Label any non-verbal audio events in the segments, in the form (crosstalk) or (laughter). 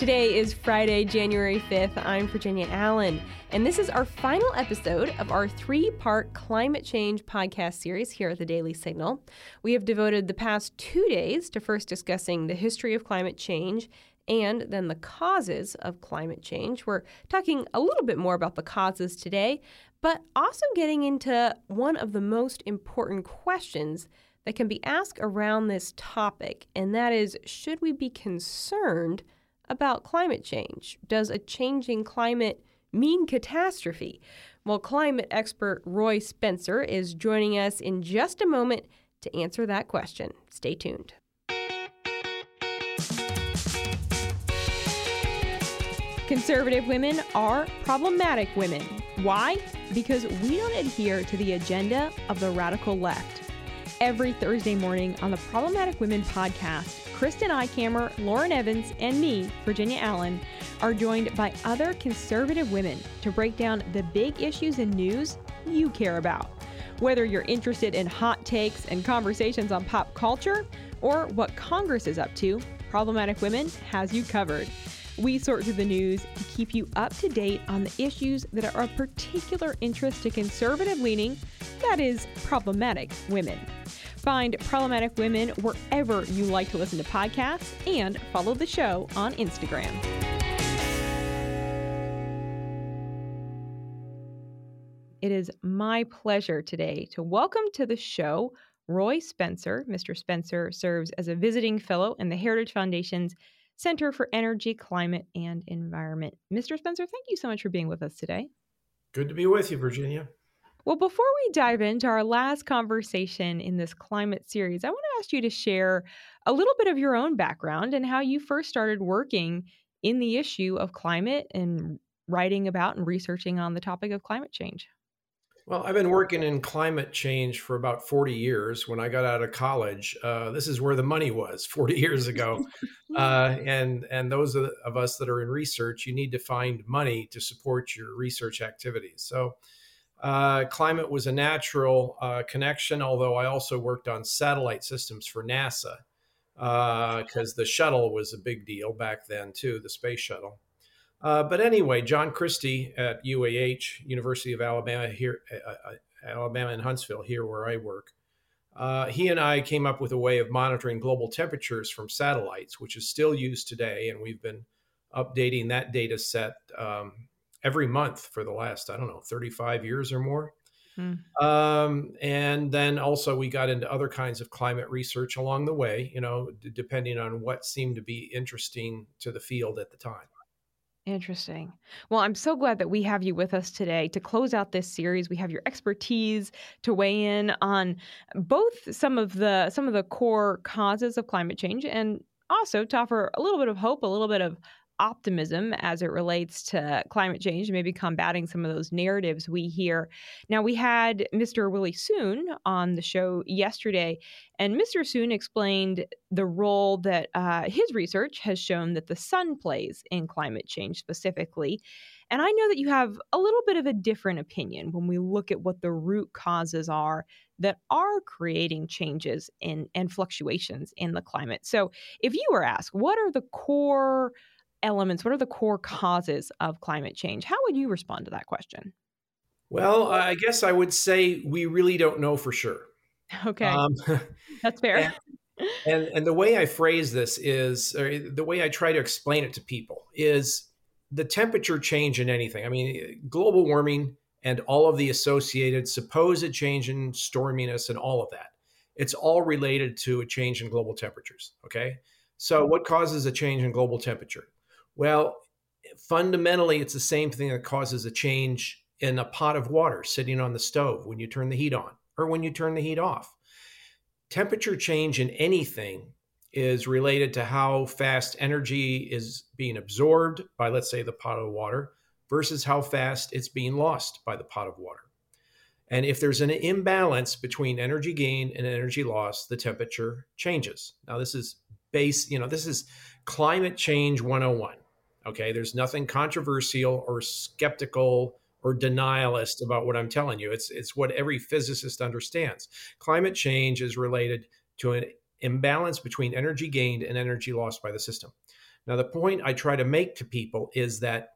Today is Friday, January 5th. I'm Virginia Allen, and this is our final episode of our three part climate change podcast series here at the Daily Signal. We have devoted the past two days to first discussing the history of climate change and then the causes of climate change. We're talking a little bit more about the causes today, but also getting into one of the most important questions that can be asked around this topic, and that is should we be concerned about climate change? Does a changing climate mean catastrophe? Well, climate expert Roy Spencer is joining us in just a moment to answer that question. Stay tuned. Conservative women are problematic women. Why? Because we don't adhere to the agenda of the radical left. Every Thursday morning on the Problematic Women podcast, Kristen Eichamer, Lauren Evans, and me, Virginia Allen, are joined by other conservative women to break down the big issues and news you care about. Whether you're interested in hot takes and conversations on pop culture or what Congress is up to, Problematic Women has you covered. We sort through the news to keep you up to date on the issues that are of particular interest to conservative leaning, that is, problematic women. Find Problematic Women wherever you like to listen to podcasts and follow the show on Instagram. It is my pleasure today to welcome to the show Roy Spencer. Mr. Spencer serves as a visiting fellow in the Heritage Foundation's Center for Energy, Climate, and Environment. Mr. Spencer, thank you so much for being with us today. Good to be with you, Virginia. Well, before we dive into our last conversation in this climate series, I want to ask you to share a little bit of your own background and how you first started working in the issue of climate and writing about and researching on the topic of climate change. Well, I've been working in climate change for about 40 years. When I got out of college, uh, this is where the money was (laughs) 40 years ago. Uh, (laughs) and and those of us that are in research, you need to find money to support your research activities. So uh, climate was a natural uh, connection, although I also worked on satellite systems for NASA because uh, the shuttle was a big deal back then, too, the space shuttle. Uh, but anyway, John Christy at UAH, University of Alabama, here, uh, Alabama in Huntsville, here where I work, he and I came up with a way of monitoring global temperatures from satellites, which is still used today. And we've been updating that data set um, every month for the last, I don't know, 35 years or more. Hmm. Um, and then also we got into other kinds of climate research along the way, you know, d- depending on what seemed to be interesting to the field at the time. Interesting. Well, I'm so glad that we have you with us today to close out this series. We have your expertise to weigh in on both some of the some of the core causes of climate change and also to offer a little bit of hope, a little bit of optimism as it relates to climate change, maybe combating some of those narratives we hear. Now, we had Mr. Willie Soon on the show yesterday, and Mr. Soon explained the role that uh, his research has shown that the sun plays in climate change specifically. And I know that you have a little bit of a different opinion when we look at what the root causes are that are creating changes in and fluctuations in the climate. So, if you were asked, what are the core elements, what are the core causes of climate change? How would you respond to that question? Well, I guess I would say we really don't know for sure. (laughs) Okay. Um, That's fair. (laughs) And, and, and the way I phrase this is, the way I try to explain it to people is the temperature change in anything. I mean, global warming and all of the associated supposed change in storminess and all of that. It's all related to a change in global temperatures. Okay. So, what causes a change in global temperature? Well, fundamentally, it's the same thing that causes a change in a pot of water sitting on the stove when you turn the heat on or when you turn the heat off. Temperature change in anything is related to how fast energy is being absorbed by, let's say, the pot of water versus how fast it's being lost by the pot of water. And if there's an imbalance between energy gain and energy loss, the temperature changes. Now, this is base, you know, this is climate change 101. Okay, there's nothing controversial or skeptical or denialist about what I'm telling you. It's it's what every physicist understands. Climate change is related to an imbalance between energy gained and energy lost by the system. Now, the point I try to make to people is that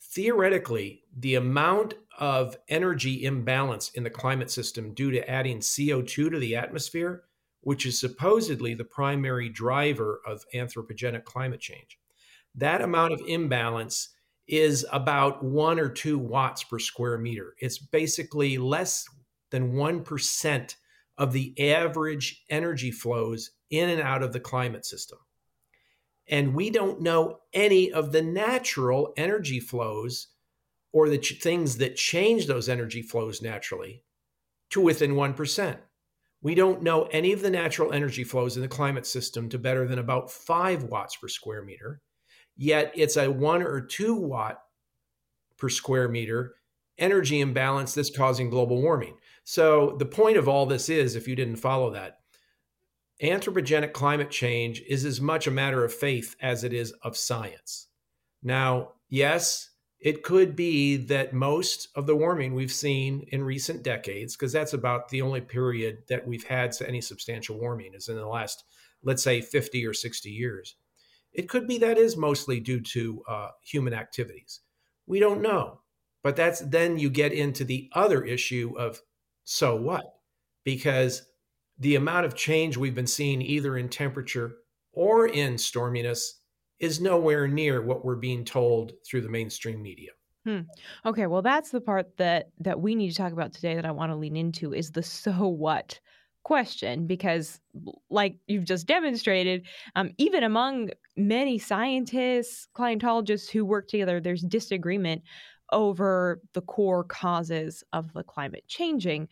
theoretically, the amount of energy imbalance in the climate system due to adding CO2 to the atmosphere, which is supposedly the primary driver of anthropogenic climate change, that amount of imbalance is about one or two watts per square meter. It's basically less than 1% of the average energy flows in and out of the climate system. And we don't know any of the natural energy flows or the ch- things that change those energy flows naturally to within 1%. We don't know any of the natural energy flows in the climate system to better than about 5 watts per square meter. Yet it's a 1 or 2 watt per square meter energy imbalance that's causing global warming. So the point of all this is if you didn't follow that, anthropogenic climate change is as much a matter of faith as it is of science. Now, yes, it could be that most of the warming we've seen in recent decades, because that's about the only period that we've had any substantial warming, is in the last, let's say, 50 or 60 years. It could be that is mostly due to uh, human activities. We don't know. But that's then you get into the other issue of so what? Because the amount of change we've been seeing either in temperature or in storminess is nowhere near what we're being told through the mainstream media. Hmm. Okay, well, that's the part that that we need to talk about today. That I want to lean into is the so what question, because like you've just demonstrated, um, even among many scientists, climatologists who work together, there's disagreement over the core causes of the climate changing.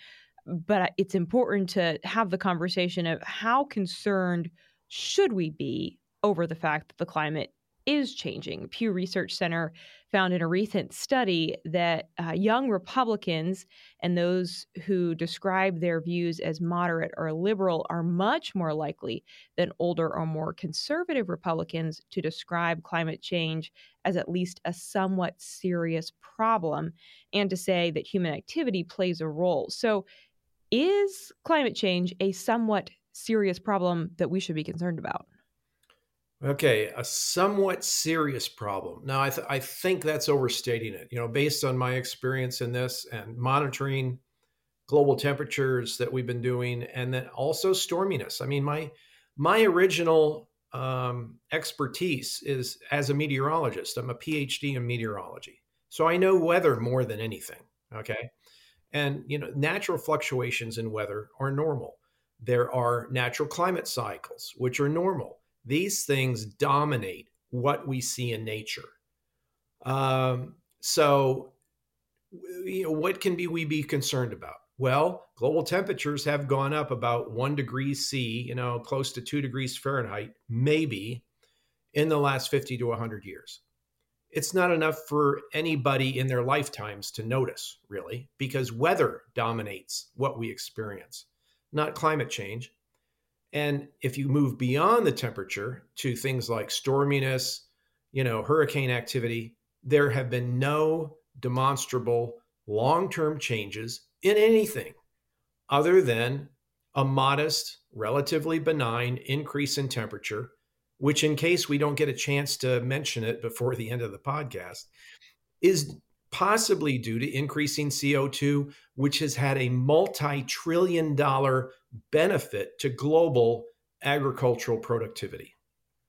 But it's important to have the conversation of how concerned should we be over the fact that the climate is changing. Pew Research Center found in a recent study that uh, young Republicans and those who describe their views as moderate or liberal are much more likely than older or more conservative Republicans to describe climate change as at least a somewhat serious problem and to say that human activity plays a role. So, is climate change a somewhat serious problem that we should be concerned about? Okay, a somewhat serious problem. Now, I, th- I think that's overstating it. You know, based on my experience in this and monitoring global temperatures that we've been doing, and then also storminess. I mean, my my original um, expertise is as a meteorologist. I'm a PhD in meteorology, so I know weather more than anything. Okay, and you know, natural fluctuations in weather are normal. There are natural climate cycles, which are normal. These things dominate what we see in nature. Um, so, you know, what can be we be concerned about? Well, global temperatures have gone up about one degree C, you know, close to two degrees Fahrenheit, maybe in the last 50 to 100 years it's not enough for anybody in their lifetimes to notice, really, because weather dominates what we experience, not climate change. And if you move beyond the temperature to things like storminess, you know, hurricane activity, there have been no demonstrable long term changes in anything other than a modest, relatively benign increase in temperature which, in case we don't get a chance to mention it before the end of the podcast, is possibly due to increasing CO2, which has had a multi trillion dollar benefit to global agricultural productivity.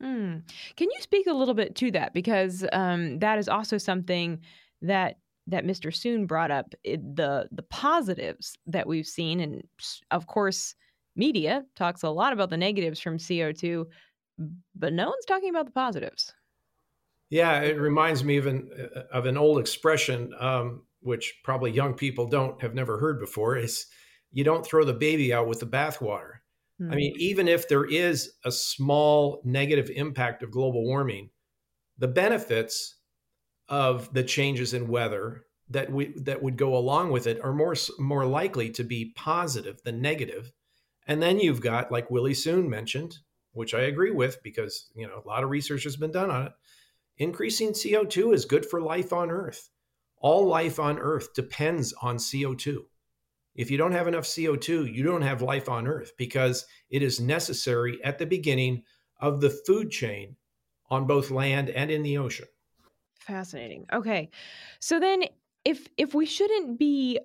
Mm. Can you speak a little bit to that? Because um, that is also something that that Mr. Soon brought up it, the the positives that we've seen, and of course, media talks a lot about the negatives from CO two but no one's talking about the positives. Yeah, it reminds me of an of an old expression, um, which probably young people don't have never heard before. Is you don't throw the baby out with the bathwater. Mm. I mean, hmm. even if there is a small negative impact of global warming, the benefits of the changes in weather that we that would go along with it are more more likely to be positive than negative. And then you've got, like Willie Soon mentioned, which I agree with because, you know, a lot of research has been done on it. Increasing CO2 is good for life on Earth. All life on Earth depends on CO2. If you don't have enough CO2, you don't have life on Earth because it is necessary at the beginning of the food chain on both land and in the ocean. Fascinating. Okay. So then if if we shouldn't be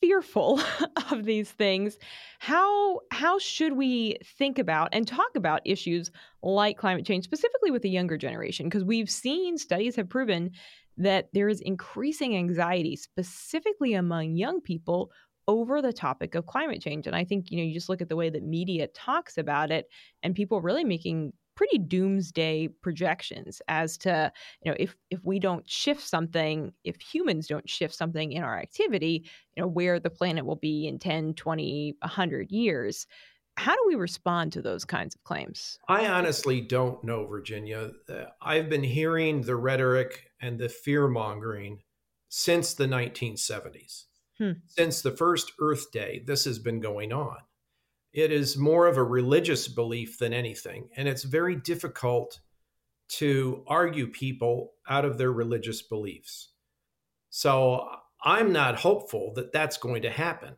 fearful (laughs) of these things, how how should we think about and talk about issues like climate change specifically with the younger generation because we've seen studies have proven that there is increasing anxiety specifically among young people over the topic of climate change and i think you know you just look at the way that media talks about it and people really making pretty doomsday projections as to you know if if we don't shift something if humans don't shift something in our activity you know where the planet will be in 10 20 100 years how do we respond to those kinds of claims? I honestly don't know virginia. Uh, i've been hearing the rhetoric and the fear mongering since the 1970s hmm. since the first earth day this has been going on it is more of a religious belief than anything. And it's very difficult to argue people out of their religious beliefs. So I'm not hopeful that that's going to happen.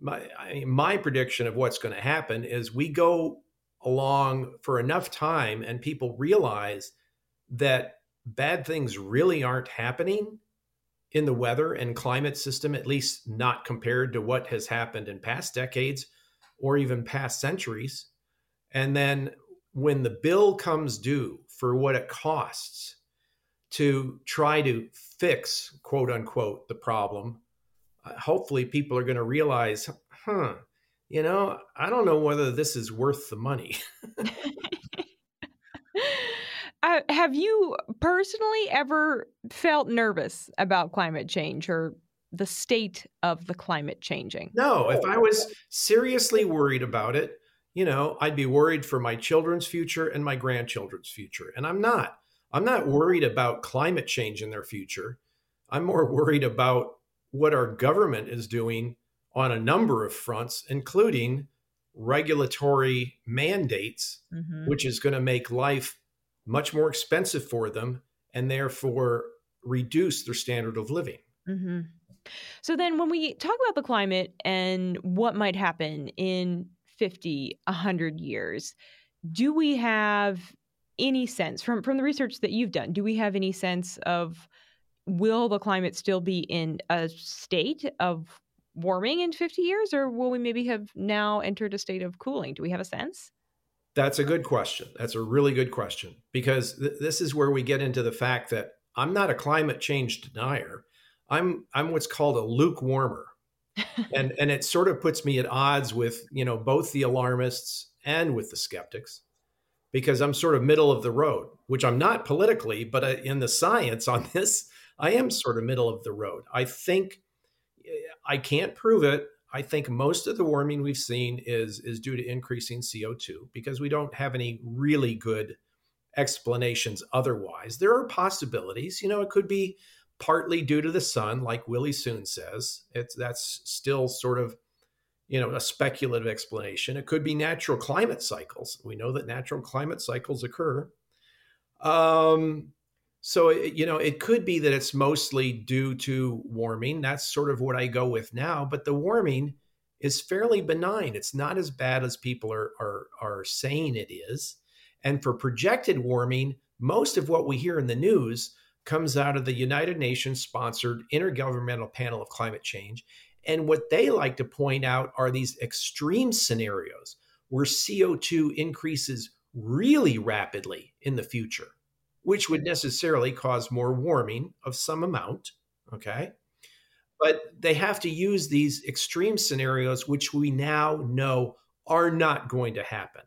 My, I my prediction of what's going to happen is we go along for enough time and people realize that bad things really aren't happening in the weather and climate system, at least not compared to what has happened in past decades or even past centuries. And then when the bill comes due for what it costs to try to fix, quote unquote, the problem, uh, hopefully people are going to realize, huh, you know, I don't know whether this is worth the money. (laughs) uh, have you personally ever felt nervous about climate change or the state of the climate changing? No, if I was seriously worried about it, you know, I'd be worried for my children's future and my grandchildren's future. And I'm not. I'm not worried about climate change in their future. I'm more worried about what our government is doing on a number of fronts, including regulatory mandates, mm-hmm. which is going to make life much more expensive for them and therefore reduce their standard of living. Mm-hmm. So then when we talk about the climate and what might happen in 50, 100 years, do we have any sense from from the research that you've done, do we have any sense of will the climate still be in a state of warming in 50 years or will we maybe have now entered a state of cooling? Do we have a sense? That's a good question. That's a really good question because th- this is where we get into the fact that I'm not a climate change denier. I'm I'm what's called a lukewarmer. (laughs) and and it sort of puts me at odds with, you know, both the alarmists and with the skeptics because I'm sort of middle of the road, which I'm not politically, but in the science on this, I am sort of middle of the road. I think eh, I can't prove it. I think most of the warming we've seen is is due to increasing CO2 because we don't have any really good explanations otherwise. There are possibilities, you know, it could be partly due to the sun, like Willie Soon says. It's that's still sort of you know a speculative explanation. It could be natural climate cycles. We know that natural climate cycles occur. Um, so you know it could be that it's mostly due to warming. That's sort of what I go with now. But the warming is fairly benign. It's not as bad as people are are, are saying it is. And for projected warming, most of what we hear in the news comes out of the United Nations sponsored Intergovernmental Panel of Climate Change. And what they like to point out are these extreme scenarios where CO2 increases really rapidly in the future, which would necessarily cause more warming of some amount. Okay. But they have to use these extreme scenarios, which we now know are not going to happen.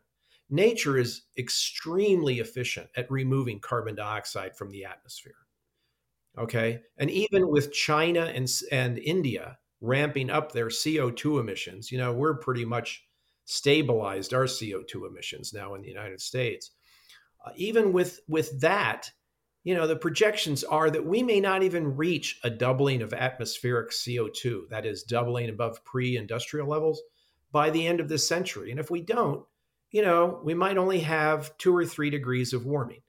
Nature is extremely efficient at removing carbon dioxide from the atmosphere. Okay. And even with China and, and India ramping up their CO2 emissions, you know, we're pretty much stabilized our CO2 emissions now in the United States. Uh, even with, with that, you know, the projections are that we may not even reach a doubling of atmospheric CO2, that is, doubling above pre industrial levels by the end of this century. And if we don't, you know, we might only have two or three degrees of warming.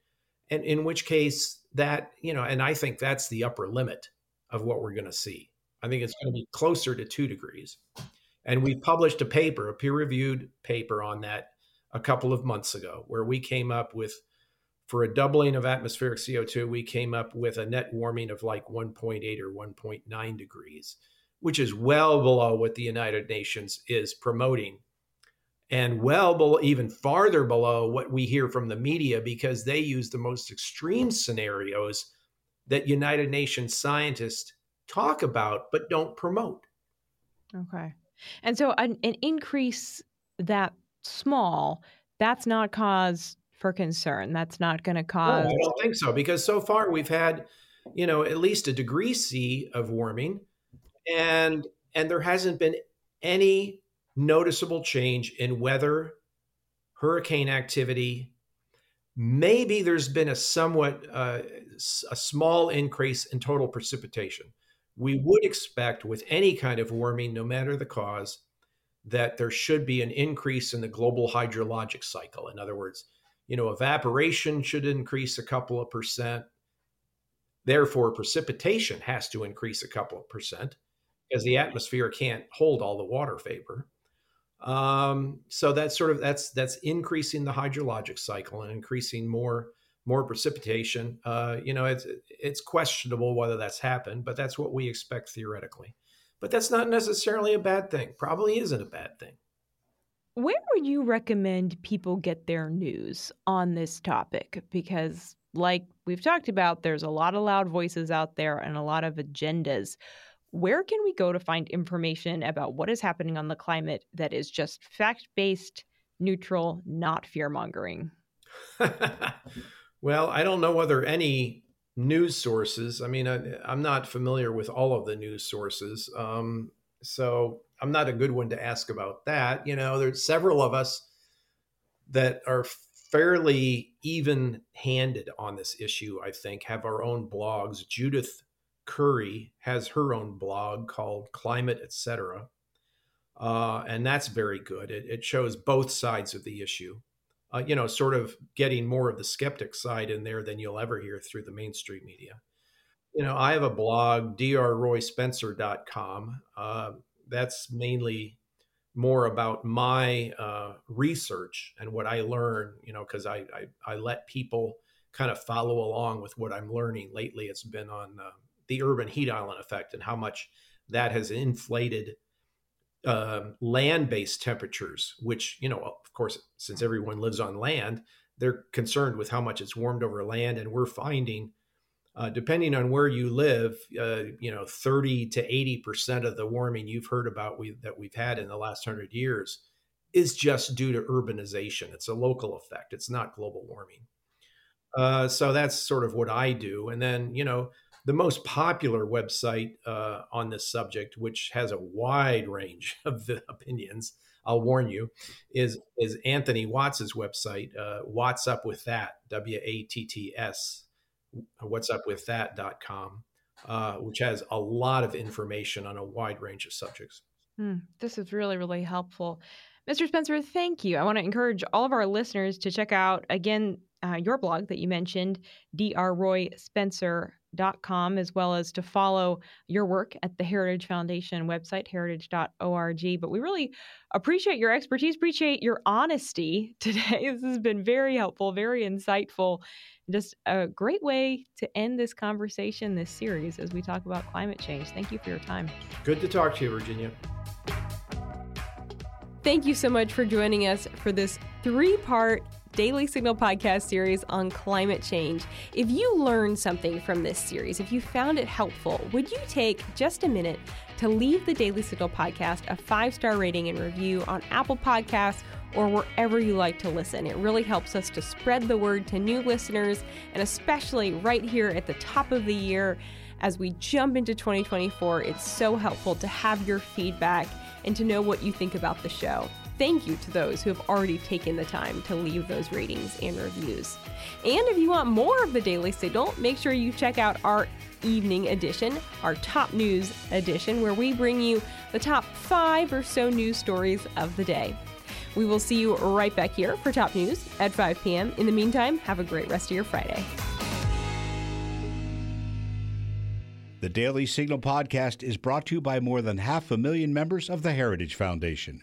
And in which case, that, you know, and I think that's the upper limit of what we're going to see. I think it's going to be closer to two degrees. And we published a paper, a peer reviewed paper on that a couple of months ago, where we came up with for a doubling of atmospheric CO2, we came up with a net warming of like 1.8 or 1.9 degrees, which is well below what the United Nations is promoting and well below, even farther below what we hear from the media because they use the most extreme scenarios that United Nations scientists talk about but don't promote. Okay. And so an, an increase that small, that's not cause for concern. That's not going to cause. No, I don't think so because so far we've had, you know, at least a degree C of warming, and and there hasn't been any noticeable change in weather, hurricane activity. Maybe there's been a somewhat uh, a small increase in total precipitation. We would expect with any kind of warming, no matter the cause, that there should be an increase in the global hydrologic cycle. In other words, you know, evaporation should increase a couple of percent. Therefore, precipitation has to increase a couple of percent because the atmosphere can't hold all the water vapor. Um, so that's sort of that's that's increasing the hydrologic cycle and increasing more more precipitation. Uh, you know, it's it's questionable whether that's happened, but that's what we expect theoretically. But that's not necessarily a bad thing. Probably isn't a bad thing. Where would you recommend people get their news on this topic? Because, like we've talked about, there's a lot of loud voices out there and a lot of agendas where can we go to find information about what is happening on the climate that is just fact based, neutral, not fear mongering? (laughs) well, I don't know whether any news sources, I mean, I, am not familiar with all of the news sources. Um, so I'm not a good one to ask about that. You know, there's several of us that are fairly even handed on this issue, I think, have our own blogs. Judith Curry has her own blog called Climate Etc. Uh, and that's very good. It, it, shows both sides of the issue. Uh, you know, sort of getting more of the skeptic side in there than you'll ever hear through the mainstream media. You know, I have a blog, drroyspencer.com. Uh, that's mainly more about my uh, research and what I learn, you know, because I, I, I, let people kind of follow along with what I'm learning. Lately, it's been on uh, the urban heat island effect and how much that has inflated uh, land-based temperatures, which you know, of course, since everyone lives on land, they're concerned with how much it's warmed over land, and we're finding, uh, depending on where you live, uh, you know, thirty to eighty percent of the warming you've heard about we, that we've had in the last hundred years is just due to urbanization. It's a local effect. It's not global warming. Uh, so that's sort of what I do, and then you know the most popular website uh, on this subject, which has a wide range (laughs) of the opinions, I'll warn you, is is Anthony Watts's website. Uh, Watts Up With That? W A T T S. wattsupwiththat.com, uh, which has a lot of information on a wide range of subjects. Mm, this is really, really helpful. Mr. Spencer, thank you. I want to encourage all of our listeners to check out, again, uh, your blog that you mentioned, drroyspencer.com heritage.com, as well as to follow your work at the Heritage Foundation website, heritage.org. But we really appreciate your expertise, appreciate your honesty (laughs) today. This has been very helpful, very insightful, just a great way to end this conversation, this series, as we talk about climate change. Thank you for your time. Good to talk to you, Virginia. Thank you so much for joining us for this three part Daily Signal podcast series on climate change. If you learned something from this series, if you found it helpful, would you take just a minute to leave the Daily Signal podcast a five star rating and review on Apple Podcasts? or wherever you like to listen. It really helps us to spread the word to new listeners, and especially right here at the top of the year as we jump into 2024. It's so helpful to have your feedback and to know what you think about the show thank you to those who have already taken the time to leave those ratings and reviews. And if you want more of the Daily Signal, make sure you check out our evening edition, our top news edition, where we bring you the top five or so news stories of the day. We will see you right back here for top news at 5 p.m. In the meantime, have a great rest of your Friday. The Daily Signal podcast is brought to you by more than half a million members of the Heritage Foundation.